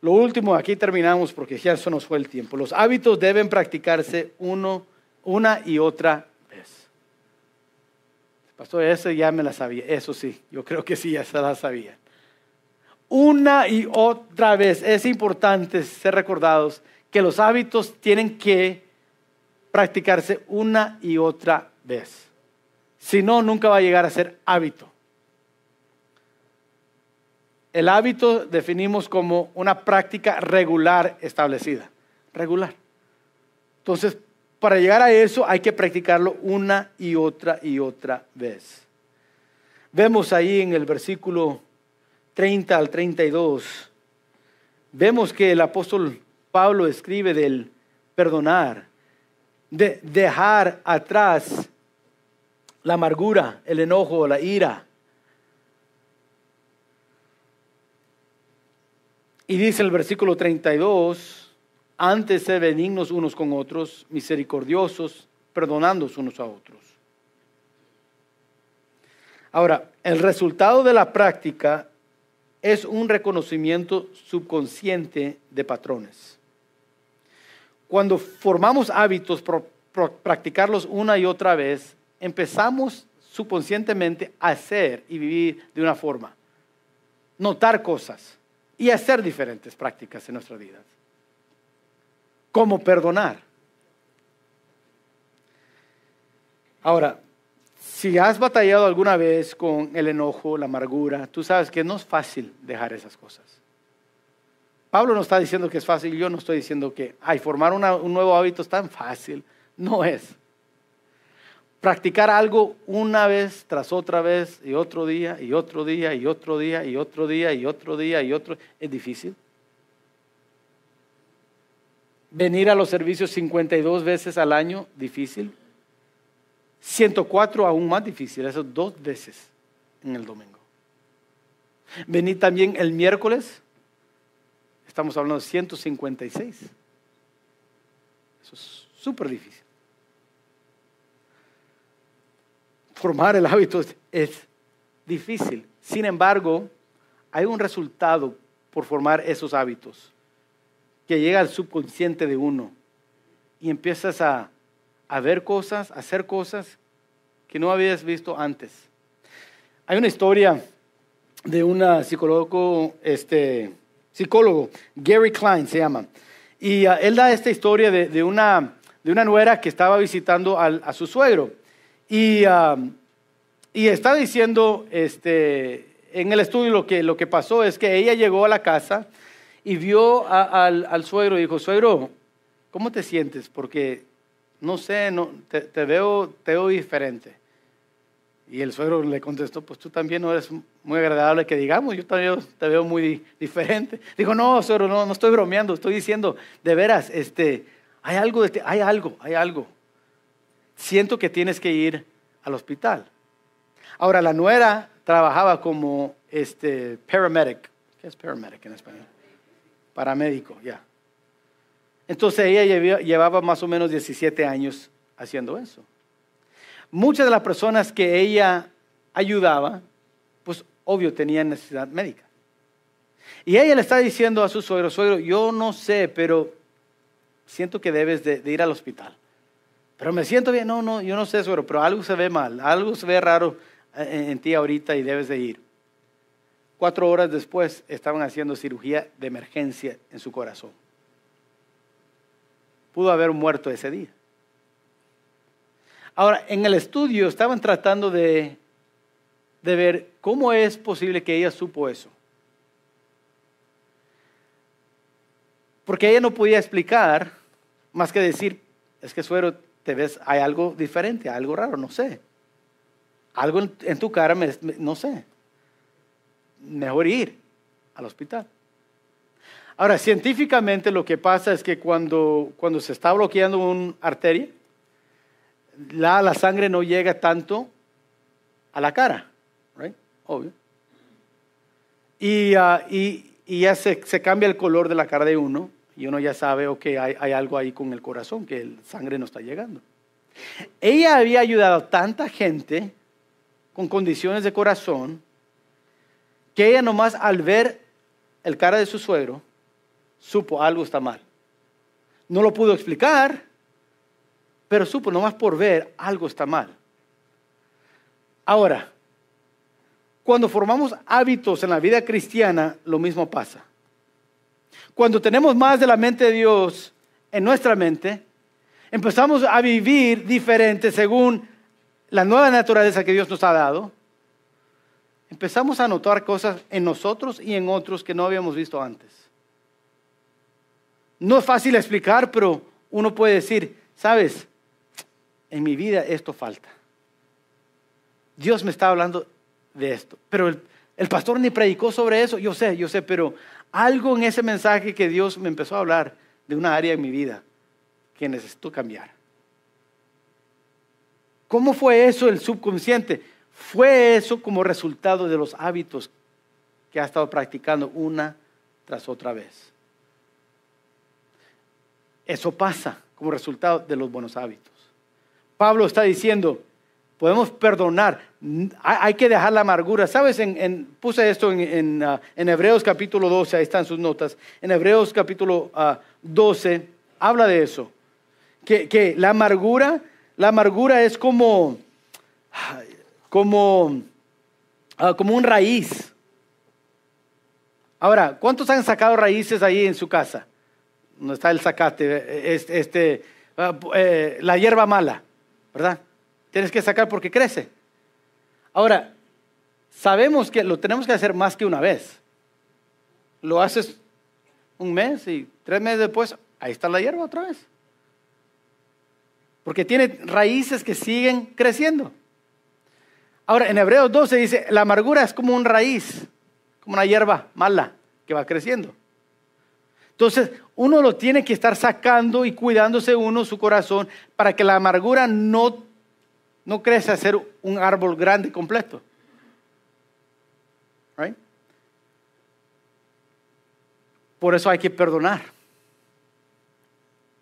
Lo último, aquí terminamos porque ya eso nos fue el tiempo. Los hábitos deben practicarse uno, una y otra Pastor, eso ya me la sabía. Eso sí, yo creo que sí, ya se la sabía. una y otra vez. Es importante ser recordados que los hábitos tienen que practicarse una y otra vez. Si no, nunca va a llegar a ser hábito. El hábito definimos como una práctica regular establecida. Regular. Entonces, para llegar a eso hay que practicarlo una y otra y otra vez. Vemos ahí en el versículo 30 al 32, vemos que el apóstol Pablo escribe del perdonar, de dejar atrás la amargura, el enojo, la ira. Y dice el versículo 32, antes de benignos unos con otros, misericordiosos, perdonándonos unos a otros. Ahora, el resultado de la práctica es un reconocimiento subconsciente de patrones. Cuando formamos hábitos por, practicarlos una y otra vez, empezamos subconscientemente a hacer y vivir de una forma, notar cosas y hacer diferentes prácticas en nuestra vida. Como perdonar. Ahora, si has batallado alguna vez con el enojo, la amargura, tú sabes que no es fácil dejar esas cosas. Pablo no está diciendo que es fácil, yo no estoy diciendo que, ay, formar un nuevo hábito es tan fácil. No es. Practicar algo una vez tras otra vez y otro día y otro día y otro día y otro día y otro día y otro, es difícil. Venir a los servicios 52 veces al año, difícil. 104 aún más difícil, eso dos veces en el domingo. Venir también el miércoles, estamos hablando de 156. Eso es súper difícil. Formar el hábito es difícil. Sin embargo, hay un resultado por formar esos hábitos que llega al subconsciente de uno y empiezas a a ver cosas, a hacer cosas que no habías visto antes. Hay una historia de un psicólogo, este, psicólogo, Gary Klein se llama, y ah, él da esta historia de, una, de una nuera que estaba visitando a su suegro. Y, uh, y está diciendo este, en el estudio lo que, lo que pasó es que ella llegó a la casa y vio al, suegro y dijo, suegro, ¿cómo te sientes? Porque no sé, no, te, veo, te veo diferente. Y el suegro le contestó, pues tú también no eres muy agradable que digamos, yo también te veo muy diferente. Dijo, no, suegro, no, no estoy bromeando, estoy diciendo, de veras, este, hay algo, hay algo, hay algo. Siento que tienes que ir al hospital. Ahora, la nuera trabajaba como este, paramedic. ¿Qué es paramedic en español? Paramédico, ya. Entonces ella llevaba más o menos 17 años haciendo eso. Muchas de las personas que ella ayudaba, pues obvio tenían necesidad médica. Y ella le está diciendo a su suegro, suegro, yo no sé, pero siento que debes de, ir al hospital. Pero me siento bien, no, no, yo no sé, suegro, pero algo se ve mal, algo se ve raro en, en ti ahorita y debes de ir. Cuatro horas después estaban haciendo cirugía de emergencia en su corazón pudo haber muerto ese día. Ahora, en el estudio estaban tratando de, de ver cómo es posible que ella supo eso. Porque ella no podía explicar más que decir, es que suero, te ves, hay algo diferente, algo raro, no sé. Algo en, tu cara, no sé. Mejor ir al hospital. Ahora, científicamente lo que pasa es que cuando, cuando se está bloqueando una arteria, la, la sangre no llega tanto a la cara, right? Obvio. Y, uh, y, y ya se, se, cambia el color de la cara de uno y uno ya sabe, ok, hay, hay algo ahí con el corazón, que el sangre no está llegando. Ella había ayudado a tanta gente con condiciones de corazón que ella nomás al ver el cara de su suegro, supo algo está mal. No lo pudo explicar, pero supo nomás por ver algo está mal. Ahora, Cuando formamos hábitos en la vida cristiana, lo mismo pasa. Cuando tenemos más de la mente de Dios en nuestra mente, empezamos a vivir diferente según la nueva naturaleza que Dios nos ha dado. Empezamos a notar cosas en nosotros y en otros que no habíamos visto antes. No es fácil explicar, pero uno puede decir, sabes, en mi vida esto falta. Dios me está hablando de esto, pero el, el pastor ni predicó sobre eso, yo sé, yo sé, pero algo en ese mensaje que Dios me empezó a hablar de una área en mi vida que necesito cambiar. ¿Cómo fue eso el subconsciente? Fue eso como resultado de los hábitos que ha estado practicando una tras otra vez. Eso pasa como resultado de los buenos hábitos. Pablo está diciendo, podemos perdonar, hay que dejar la amargura. ¿Sabes? En, puse esto en, en, Hebreos capítulo 12, ahí están sus notas. En Hebreos capítulo 12 uh, habla de eso. Que, que, la amargura, la amargura es como, como, uh, como un raíz. Ahora, ¿cuántos han sacado raíces ahí en su casa? no está el zacate, este, ah, eh, la hierba mala, ¿verdad? Tienes que sacar porque crece. Ahora, sabemos que lo tenemos que hacer más que una vez. Lo haces un mes y tres meses después, ahí está la hierba otra vez. Porque tiene raíces que siguen creciendo. Ahora, en Hebreos 12 dice, la amargura es como un raíz, como una hierba mala que va creciendo. Entonces, uno lo tiene que estar sacando y cuidándose uno su corazón para que la amargura no, no crezca a ser un árbol grande completo. Por eso hay que perdonar.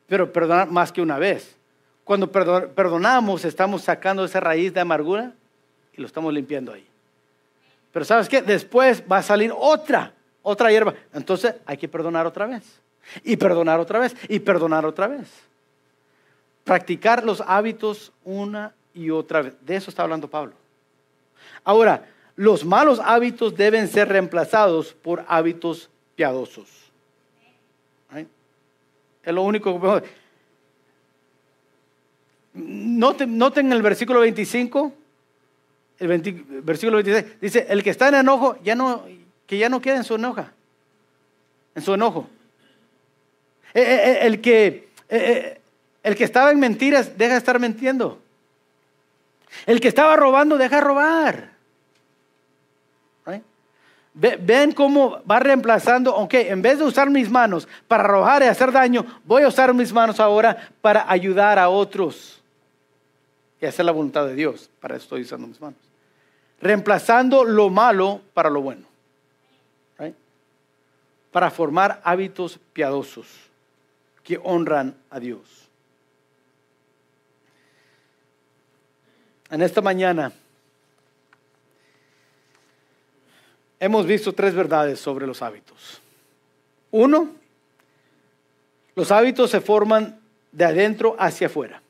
Pero perdonar más que una vez. Cuando perdonamos, estamos sacando esa raíz de amargura y lo estamos limpiando ahí. Pero ¿sabes qué? Después va a salir otra otra hierba. Entonces hay que perdonar otra vez. Y perdonar otra vez. Y perdonar otra vez. Practicar los hábitos una y otra vez. De eso está hablando Pablo. Ahora, los malos hábitos deben ser reemplazados por hábitos piadosos. Es lo único que Noten, noten el versículo 25, el versículo 26, dice, el que está en enojo ya no, que ya no quede en su enojo. En su enojo. Eh, eh, eh, el, que, el que estaba en mentiras, deja de estar mintiendo. El que estaba robando, deja de robar. Ven cómo va reemplazando, ok, en vez de usar mis manos para robar y hacer daño, voy a usar mis manos ahora para ayudar a otros y hacer la voluntad de Dios. Para eso estoy usando mis manos. Reemplazando lo malo para lo bueno para formar hábitos piadosos que honran a Dios. En esta mañana hemos visto tres verdades sobre los hábitos. Uno, los hábitos se forman de adentro hacia afuera.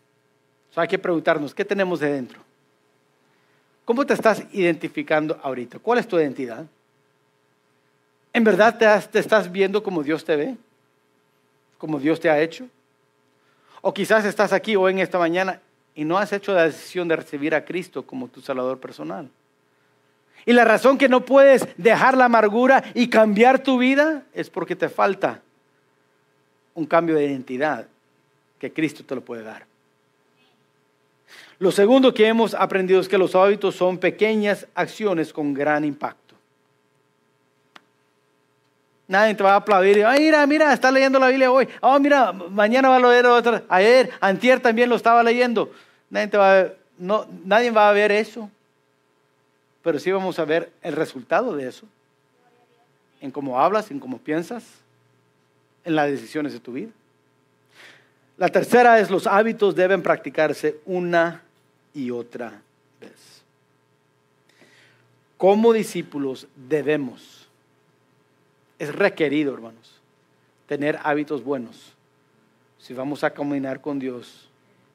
hay que preguntarnos, ¿qué tenemos de dentro? ¿Cómo te estás identificando ahorita? ¿Cuál es tu identidad? ¿En verdad te, estás viendo como Dios te ve? ¿Como Dios te ha hecho? O quizás estás aquí hoy en esta mañana y no has hecho la decisión de recibir a Cristo como tu Salvador personal. Y la razón que no puedes dejar la amargura y cambiar tu vida es porque te falta un cambio de identidad que Cristo te lo puede dar. Lo segundo que hemos aprendido es que los hábitos son pequeñas acciones con gran impacto. Nadie te va a aplaudir. Ay, mira, mira, está leyendo la Biblia hoy. Oh, mira, mañana va a leer otra. Ayer, antier también lo estaba leyendo. Nadie, va no, nadie va a ver eso. Pero sí vamos a ver el resultado de eso. En cómo hablas, en cómo piensas, en las decisiones de tu vida. La tercera es los hábitos deben practicarse una y otra vez. Como discípulos debemos es requerido, hermanos, tener hábitos buenos si vamos a caminar con Dios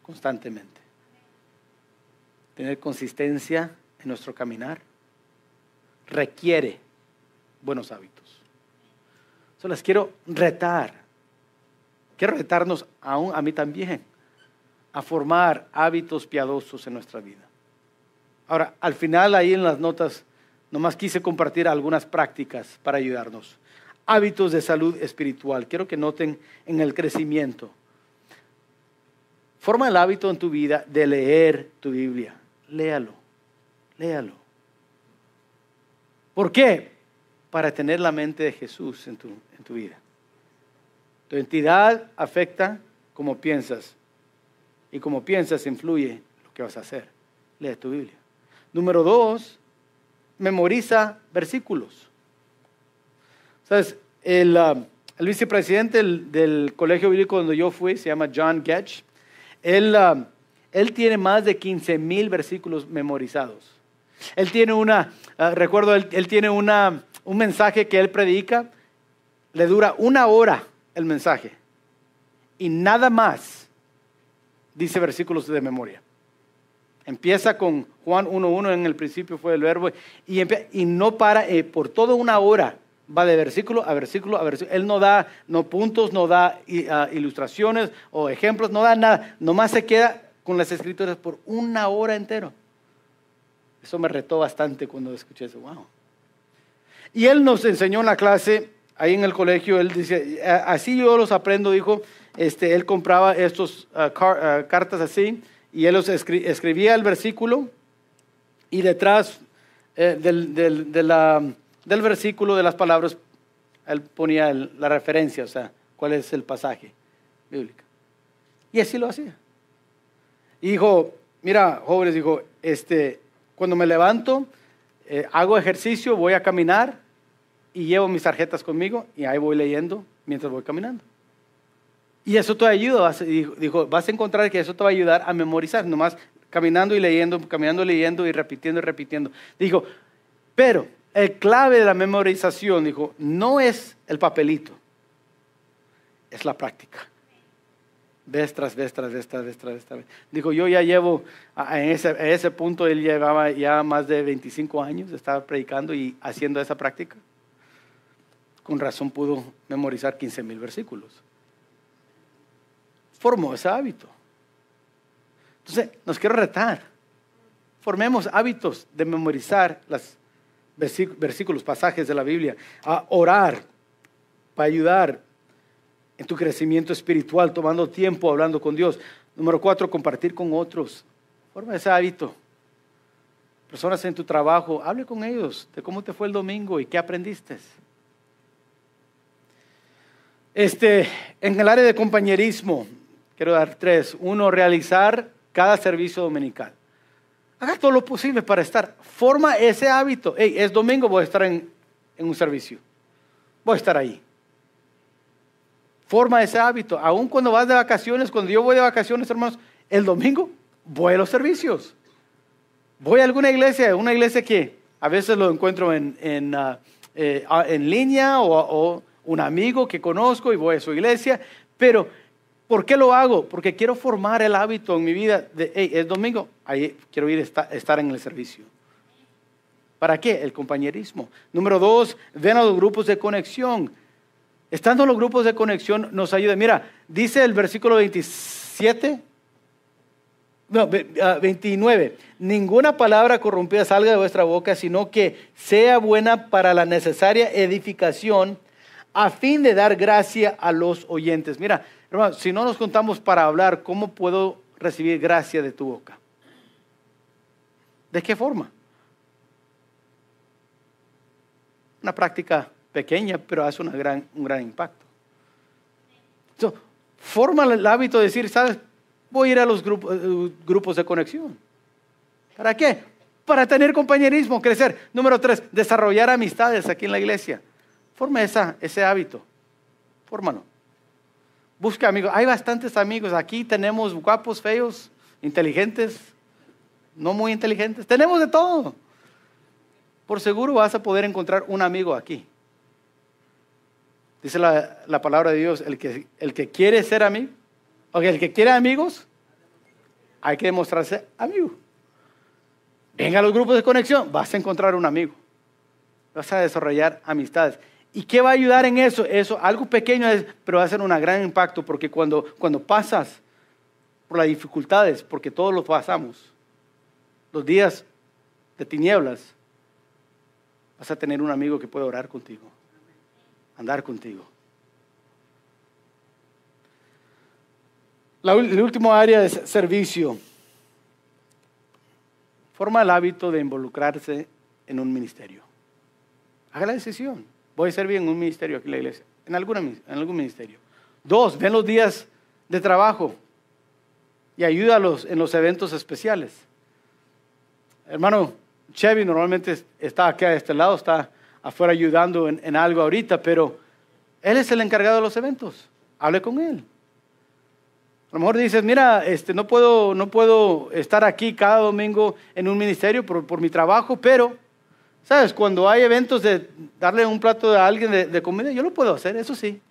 constantemente. Tener consistencia en nuestro caminar. requiere buenos hábitos. Solo les quiero retar. Quiero retarnos aún a mí también a formar hábitos piadosos en nuestra vida. Ahora, al final ahí en las notas, nomás quise compartir algunas prácticas para ayudarnos. Hábitos de salud espiritual. Quiero que noten en el crecimiento. Forma el hábito en tu vida de leer tu Biblia. Léalo, léalo. ¿Por qué? Para tener la mente de Jesús en tu, en tu vida. Tu entidad afecta como piensas y como piensas influye lo que vas a hacer. Lee tu Biblia. Número dos, memoriza versículos. ¿Sabes? El, ah, el vicepresidente del, colegio bíblico donde yo fui se llama John Getch. Él, ah, él tiene más de 15 mil versículos memorizados. Él tiene una, ah, recuerdo, él, él tiene una, un mensaje que él predica, le dura una hora el mensaje y nada más dice versículos de memoria. Empieza con Juan 1.1, en el principio fue el verbo, y, y no para eh, por toda una hora. Va de versículo a versículo a versículo. Él no da no puntos, no da ah, ilustraciones o ejemplos, no da nada. Nomás se queda con las escrituras por una hora entera. Eso me retó bastante cuando escuché eso. Wow. Y él nos enseñó en la clase, ahí en el colegio, él dice, así yo los aprendo, dijo, este, él compraba estas ah, ah, cartas así y él los escribía el versículo y detrás eh, del, del, versículo, de las palabras, él ponía la referencia, o sea, cuál es el pasaje bíblico. Y así lo hacía. Y dijo, mira, jóvenes, dijo, este, cuando me levanto, eh, hago ejercicio, voy a caminar y llevo mis tarjetas conmigo y ahí voy leyendo mientras voy caminando. Y eso te ayuda, dijo, vas a encontrar que eso te va a ayudar a memorizar, nomás caminando y leyendo, caminando, leyendo y repitiendo y repitiendo. Dijo, pero el clave de la memorización, dijo, no es el papelito, es la práctica. Vez tras vez, tras vez. Dijo, yo ya llevo, en ese, ese punto él llevaba ya más de 25 años, estaba predicando y haciendo esa práctica. Con razón pudo memorizar 15 mil versículos formó ese hábito. Entonces, nos quiero retar. Formemos hábitos de memorizar los versículos, pasajes de la Biblia, a orar para ayudar en tu crecimiento espiritual, tomando tiempo hablando con Dios. Número cuatro, compartir con otros. Forma ese hábito. Personas en tu trabajo, hable con ellos de cómo te fue el domingo y qué aprendiste. Este, en el área de compañerismo, Quiero dar tres. Uno, realizar cada servicio dominical. Haga todo lo posible para estar. Forma ese hábito. Hey, es domingo, voy a estar en, un servicio. Voy a estar ahí. Forma ese hábito. Aún cuando vas de vacaciones, cuando yo voy de vacaciones, hermanos, el domingo voy a los servicios. Voy a alguna iglesia, una iglesia que a veces lo encuentro en, en, eh, ah, línea o, un amigo que conozco y voy a su iglesia, pero ¿Por qué lo hago? Porque quiero formar el hábito en mi vida de, hey, es domingo, ahí quiero ir a estar en el servicio. ¿Para qué? El compañerismo. Número dos, ven a los grupos de conexión. Estando en los grupos de conexión nos ayuda. Mira, dice el versículo 27, no, 29, ah, ninguna palabra corrompida salga de vuestra boca, sino que sea buena para la necesaria edificación a fin de dar gracia a los oyentes. Mira, Hermano, si no nos contamos para hablar, ¿cómo puedo recibir gracia de tu boca? ¿De qué forma? Una práctica pequeña, pero hace un gran impacto. forma el hábito de decir, ¿sabes? Voy a ir a los eh, grupos de conexión. ¿Para qué? Para tener compañerismo, crecer. Número tres, desarrollar amistades aquí en la iglesia. Forma esa, ese hábito. Fórmalo. Busca amigos. Hay bastantes amigos. Aquí tenemos guapos, feos, inteligentes, no muy inteligentes. Tenemos de todo. Por seguro vas a poder encontrar un amigo aquí. Dice la, palabra de Dios, el que, el que quiere ser amigo, o el que quiere amigos, hay que demostrarse amigo. Venga a los grupos de conexión, vas a encontrar un amigo. vas a desarrollar amistades. ¿Y qué va a ayudar en eso? Eso, algo pequeño, pero va a ser un gran impacto porque cuando, cuando pasas por las dificultades, porque todos lo pasamos, los días de tinieblas, vas a tener un amigo que puede orar contigo, andar contigo. La, el último área es servicio. Forma el hábito de involucrarse en un ministerio. Haga la decisión. Voy a servir en un ministerio aquí en la iglesia, en, alguna, en algún ministerio. Dos, ven los días de trabajo y ayúdalos en los eventos especiales. Hermano, Chevy normalmente está aquí a este lado, está afuera ayudando en, en algo ahorita, pero él es el encargado de los eventos. Hable con él. A lo mejor dices, mira, este, no, puedo, no puedo estar aquí cada domingo en un ministerio por, por mi trabajo, pero, ¿sabes? Cuando hay eventos de darle un plato a alguien de, comida, yo lo puedo hacer, eso sí.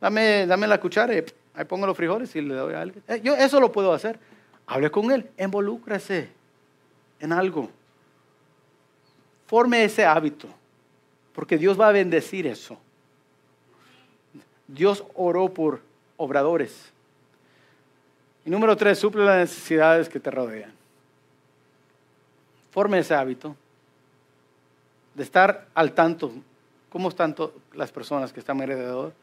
Dame, dame la cuchara y ahí pongo los frijoles y le doy a alguien. Eh, yo eso lo puedo hacer. Hable con él, involúcrese en algo. Forme ese hábito, porque Dios va a bendecir eso. Dios oró por obradores. Y número tres, suple las necesidades que te rodean. Forme ese hábito de estar al tanto. ¿Cómo están las personas que están alrededor?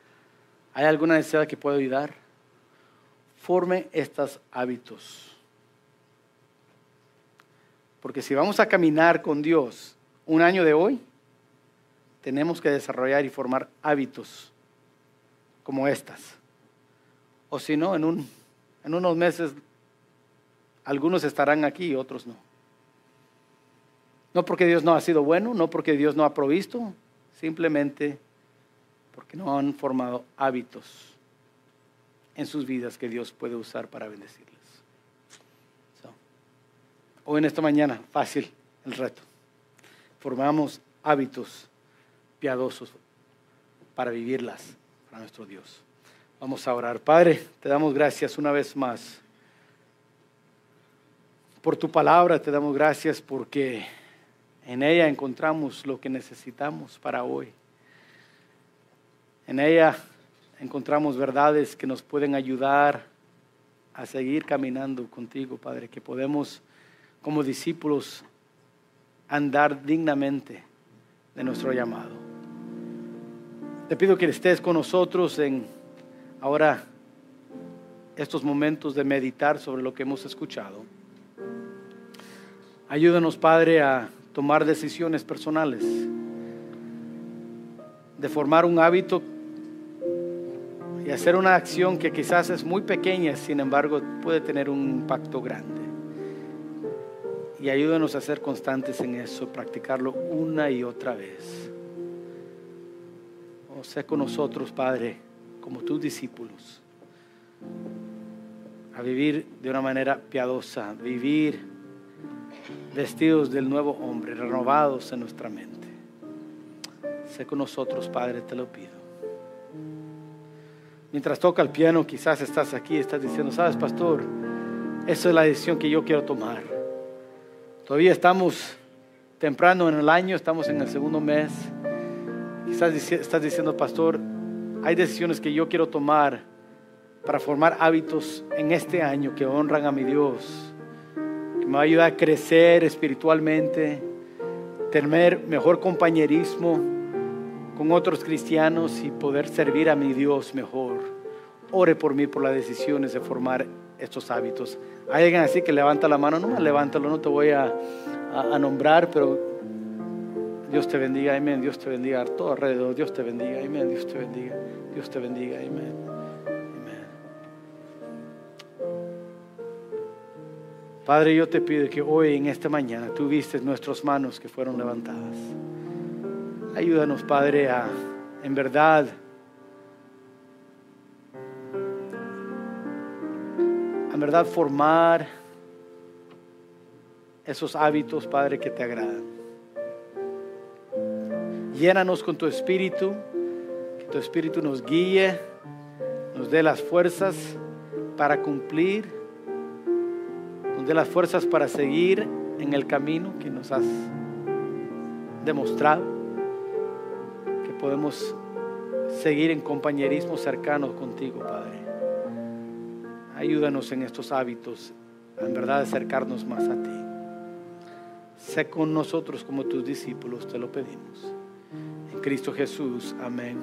¿Hay alguna necesidad que pueda ayudar? Forme estos hábitos. Porque si vamos a caminar con Dios un año de hoy, tenemos que desarrollar y formar hábitos como estas. O si no, en, un, en unos meses algunos estarán aquí y otros no. No porque Dios no ha sido bueno, no porque Dios no ha provisto, simplemente porque no han formado hábitos en sus vidas que Dios puede usar para bendecirles. Hoy en esta mañana, fácil el reto. Formamos hábitos piadosos para vivirlas para nuestro Dios. Vamos a orar. Padre, te damos gracias una vez más por tu palabra, te damos gracias porque en ella encontramos lo que necesitamos para hoy. En ella encontramos verdades que nos pueden ayudar a seguir caminando contigo, Padre, que podemos como discípulos andar dignamente de nuestro llamado. Te pido que estés con nosotros en ahora estos momentos de meditar sobre lo que hemos escuchado. Ayúdanos, Padre, a tomar decisiones personales, de formar un hábito y hacer una acción que quizás es muy pequeña, sin embargo puede tener un impacto grande. Y ayúdanos a ser constantes en eso, practicarlo una y otra vez. O sea con nosotros, Padre como tus discípulos, a vivir de una manera piadosa, vivir vestidos del nuevo hombre, renovados en nuestra mente. Sé con nosotros, Padre, te lo pido. Mientras toca el piano, quizás estás aquí, estás diciendo, sabes, pastor, esa es la decisión que yo quiero tomar. Todavía estamos temprano en el año, estamos en el segundo mes. Quizás estás diciendo, pastor, hay decisiones que yo quiero tomar para formar hábitos en este año que honran a mi Dios, me va a ayudar a crecer espiritualmente, tener mejor compañerismo con otros cristianos y poder servir a mi Dios mejor. Ore por mí por las decisiones de formar estos hábitos. Hay alguien así que levanta la mano, no más levántalo, no te voy a, a nombrar, pero Dios te bendiga, amén. Dios te bendiga a todo alrededor. Dios te bendiga, amén. Dios te bendiga. Dios te bendiga. Amén. Padre, yo te pido que hoy, en esta mañana, tú vistes nuestras manos que fueron levantadas. Ayúdanos, Padre, a, en verdad, en verdad formar esos hábitos, Padre, que te agradan. Llénanos con tu espíritu, que tu espíritu nos guíe, nos dé las fuerzas para cumplir, nos dé las fuerzas para seguir en el camino que nos has demostrado que podemos seguir en compañerismo cercano contigo, Padre. Ayúdanos en estos hábitos, en verdad, acercarnos más a ti. Sé con nosotros como tus discípulos, te lo pedimos. En Cristo Jesús, amén.